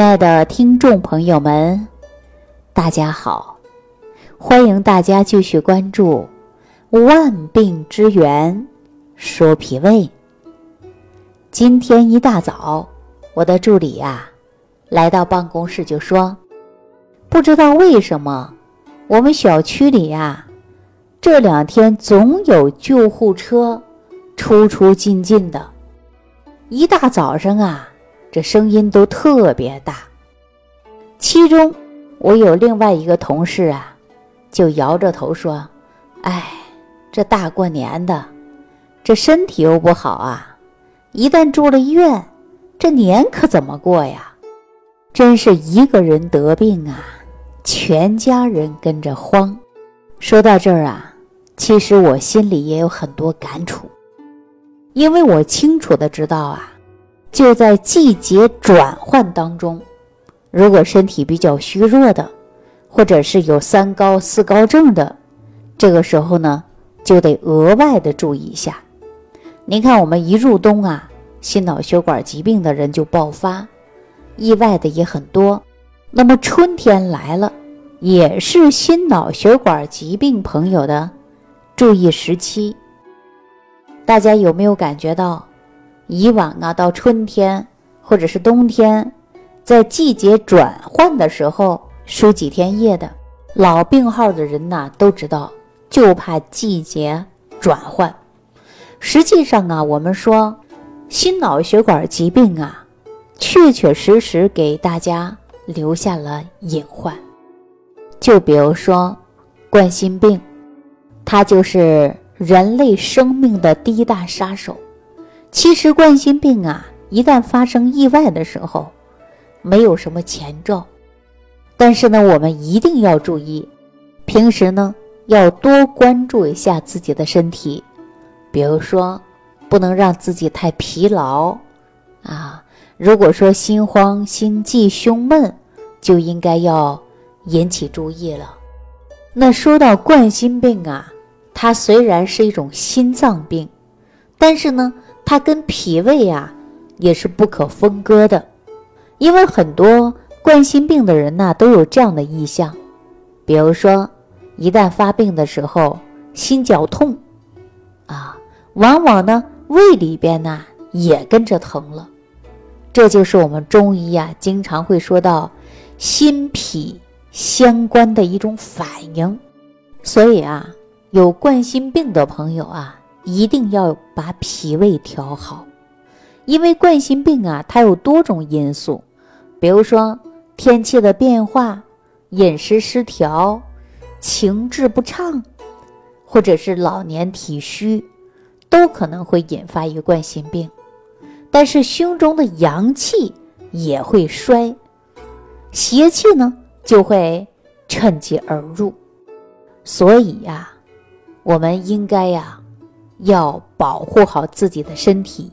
亲爱的听众朋友们，大家好！欢迎大家继续关注《万病之源》，说脾胃。今天一大早，我的助理呀来到办公室就说：“不知道为什么，我们小区里呀这两天总有救护车出出进进的，一大早上啊。”这声音都特别大。其中，我有另外一个同事啊，就摇着头说：“哎，这大过年的，这身体又不好啊，一旦住了医院，这年可怎么过呀？真是一个人得病啊，全家人跟着慌。”说到这儿啊，其实我心里也有很多感触，因为我清楚的知道啊。就在季节转换当中，如果身体比较虚弱的，或者是有三高四高症的，这个时候呢，就得额外的注意一下。您看，我们一入冬啊，心脑血管疾病的人就爆发，意外的也很多。那么春天来了，也是心脑血管疾病朋友的注意时期。大家有没有感觉到？以往啊，到春天或者是冬天，在季节转换的时候输几天液的老病号的人呐，都知道，就怕季节转换。实际上啊，我们说心脑血管疾病啊，确确实实给大家留下了隐患。就比如说冠心病，它就是人类生命的第一大杀手。其实冠心病啊，一旦发生意外的时候，没有什么前兆，但是呢，我们一定要注意，平时呢要多关注一下自己的身体，比如说不能让自己太疲劳啊。如果说心慌、心悸、胸闷，就应该要引起注意了。那说到冠心病啊，它虽然是一种心脏病，但是呢。它跟脾胃啊也是不可分割的，因为很多冠心病的人呢都有这样的意向，比如说一旦发病的时候心绞痛啊，往往呢胃里边呢也跟着疼了，这就是我们中医啊经常会说到心脾相关的一种反应，所以啊有冠心病的朋友啊。一定要把脾胃调好，因为冠心病啊，它有多种因素，比如说天气的变化、饮食失调、情志不畅，或者是老年体虚，都可能会引发一个冠心病。但是胸中的阳气也会衰，邪气呢就会趁机而入。所以呀，我们应该呀。要保护好自己的身体，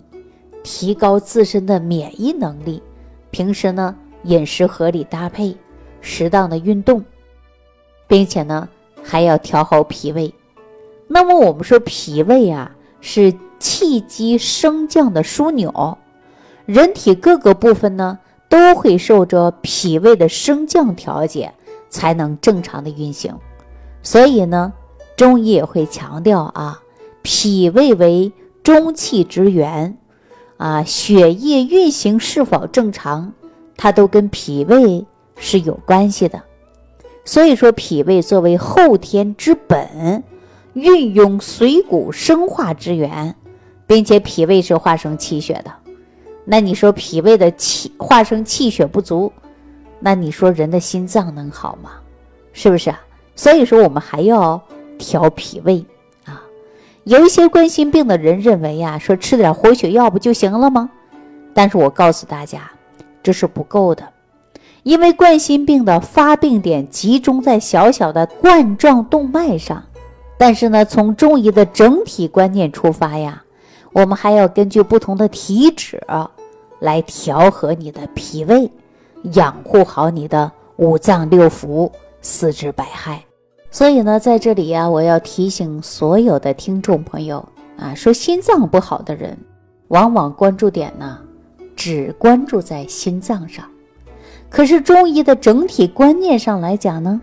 提高自身的免疫能力。平时呢，饮食合理搭配，适当的运动，并且呢，还要调好脾胃。那么我们说脾胃啊，是气机升降的枢纽，人体各个部分呢，都会受着脾胃的升降调节，才能正常的运行。所以呢，中医也会强调啊。脾胃为中气之源，啊，血液运行是否正常，它都跟脾胃是有关系的。所以说，脾胃作为后天之本，运用水谷生化之源，并且脾胃是化生气血的。那你说脾胃的气化生气血不足，那你说人的心脏能好吗？是不是啊？所以说，我们还要调脾胃。有一些冠心病的人认为呀，说吃点活血药不就行了吗？但是我告诉大家，这是不够的，因为冠心病的发病点集中在小小的冠状动脉上。但是呢，从中医的整体观念出发呀，我们还要根据不同的体质来调和你的脾胃，养护好你的五脏六腑、四肢百骸。所以呢，在这里呀，我要提醒所有的听众朋友啊，说心脏不好的人，往往关注点呢，只关注在心脏上。可是中医的整体观念上来讲呢，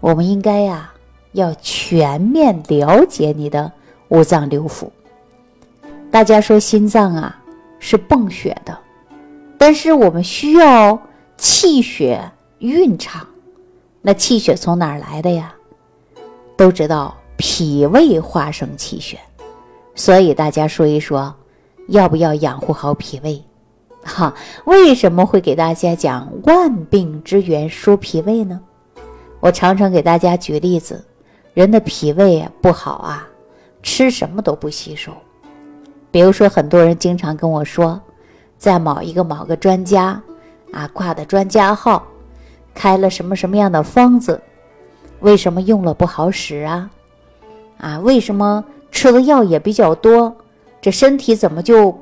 我们应该呀要全面了解你的五脏六腑。大家说心脏啊是泵血的，但是我们需要气血运畅。那气血从哪儿来的呀？都知道脾胃化生气血，所以大家说一说，要不要养护好脾胃？哈，为什么会给大家讲万病之源说脾胃呢？我常常给大家举例子，人的脾胃不好啊，吃什么都不吸收。比如说，很多人经常跟我说，在某一个某个专家啊挂的专家号，开了什么什么样的方子，为什么用了不好使啊？啊，为什么吃的药也比较多，这身体怎么就？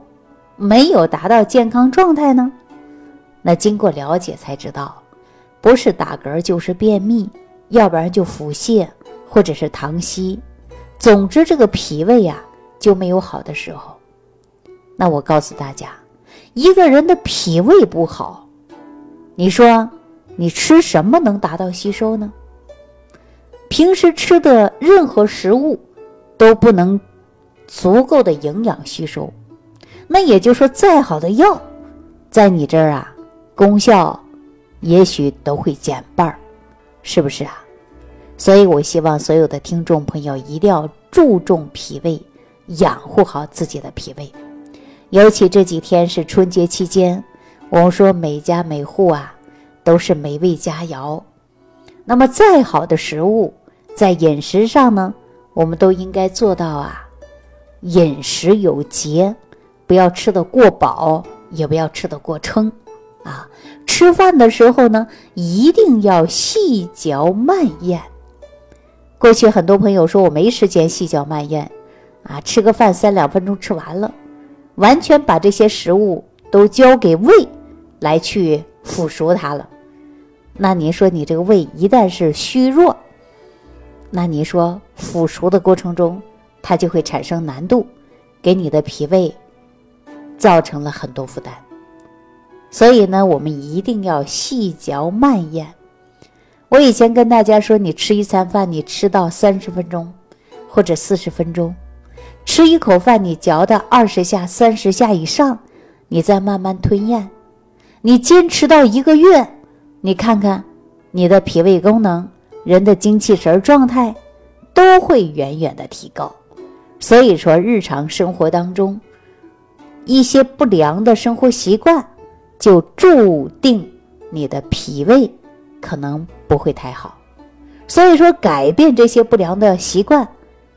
没有达到健康状态呢，那经过了解才知道，不是打嗝就是便秘，要不然就腹泻或者是溏稀，总之这个脾胃呀就没有好的时候。那我告诉大家，一个人的脾胃不好，你说你吃什么能达到吸收呢？平时吃的任何食物都不能足够的营养吸收。那也就是说，再好的药，在你这儿啊，功效也许都会减半儿，是不是啊？所以我希望所有的听众朋友一定要注重脾胃，养护好自己的脾胃。尤其这几天是春节期间，我们说每家每户啊都是美味佳肴。那么再好的食物，在饮食上呢，我们都应该做到啊，饮食有节。不要吃的过饱，也不要吃的过撑，啊，吃饭的时候呢，一定要细嚼慢咽。过去很多朋友说我没时间细嚼慢咽，啊，吃个饭三两分钟吃完了，完全把这些食物都交给胃来去腐熟它了。那您说你这个胃一旦是虚弱，那你说腐熟的过程中，它就会产生难度，给你的脾胃。造成了很多负担，所以呢，我们一定要细嚼慢咽。我以前跟大家说，你吃一餐饭，你吃到三十分钟或者四十分钟，吃一口饭，你嚼到二十下、三十下以上，你再慢慢吞咽。你坚持到一个月，你看看你的脾胃功能、人的精气神状态都会远远的提高。所以说，日常生活当中。一些不良的生活习惯，就注定你的脾胃可能不会太好。所以说，改变这些不良的习惯，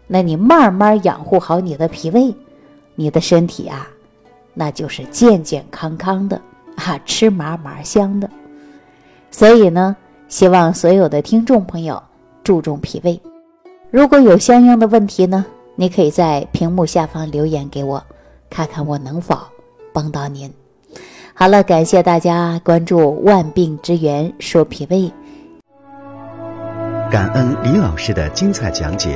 那你慢慢养护好你的脾胃，你的身体啊，那就是健健康康的啊，吃嘛嘛香的。所以呢，希望所有的听众朋友注重脾胃。如果有相应的问题呢，你可以在屏幕下方留言给我。看看我能否帮到您。好了，感谢大家关注“万病之源说脾胃”。感恩李老师的精彩讲解。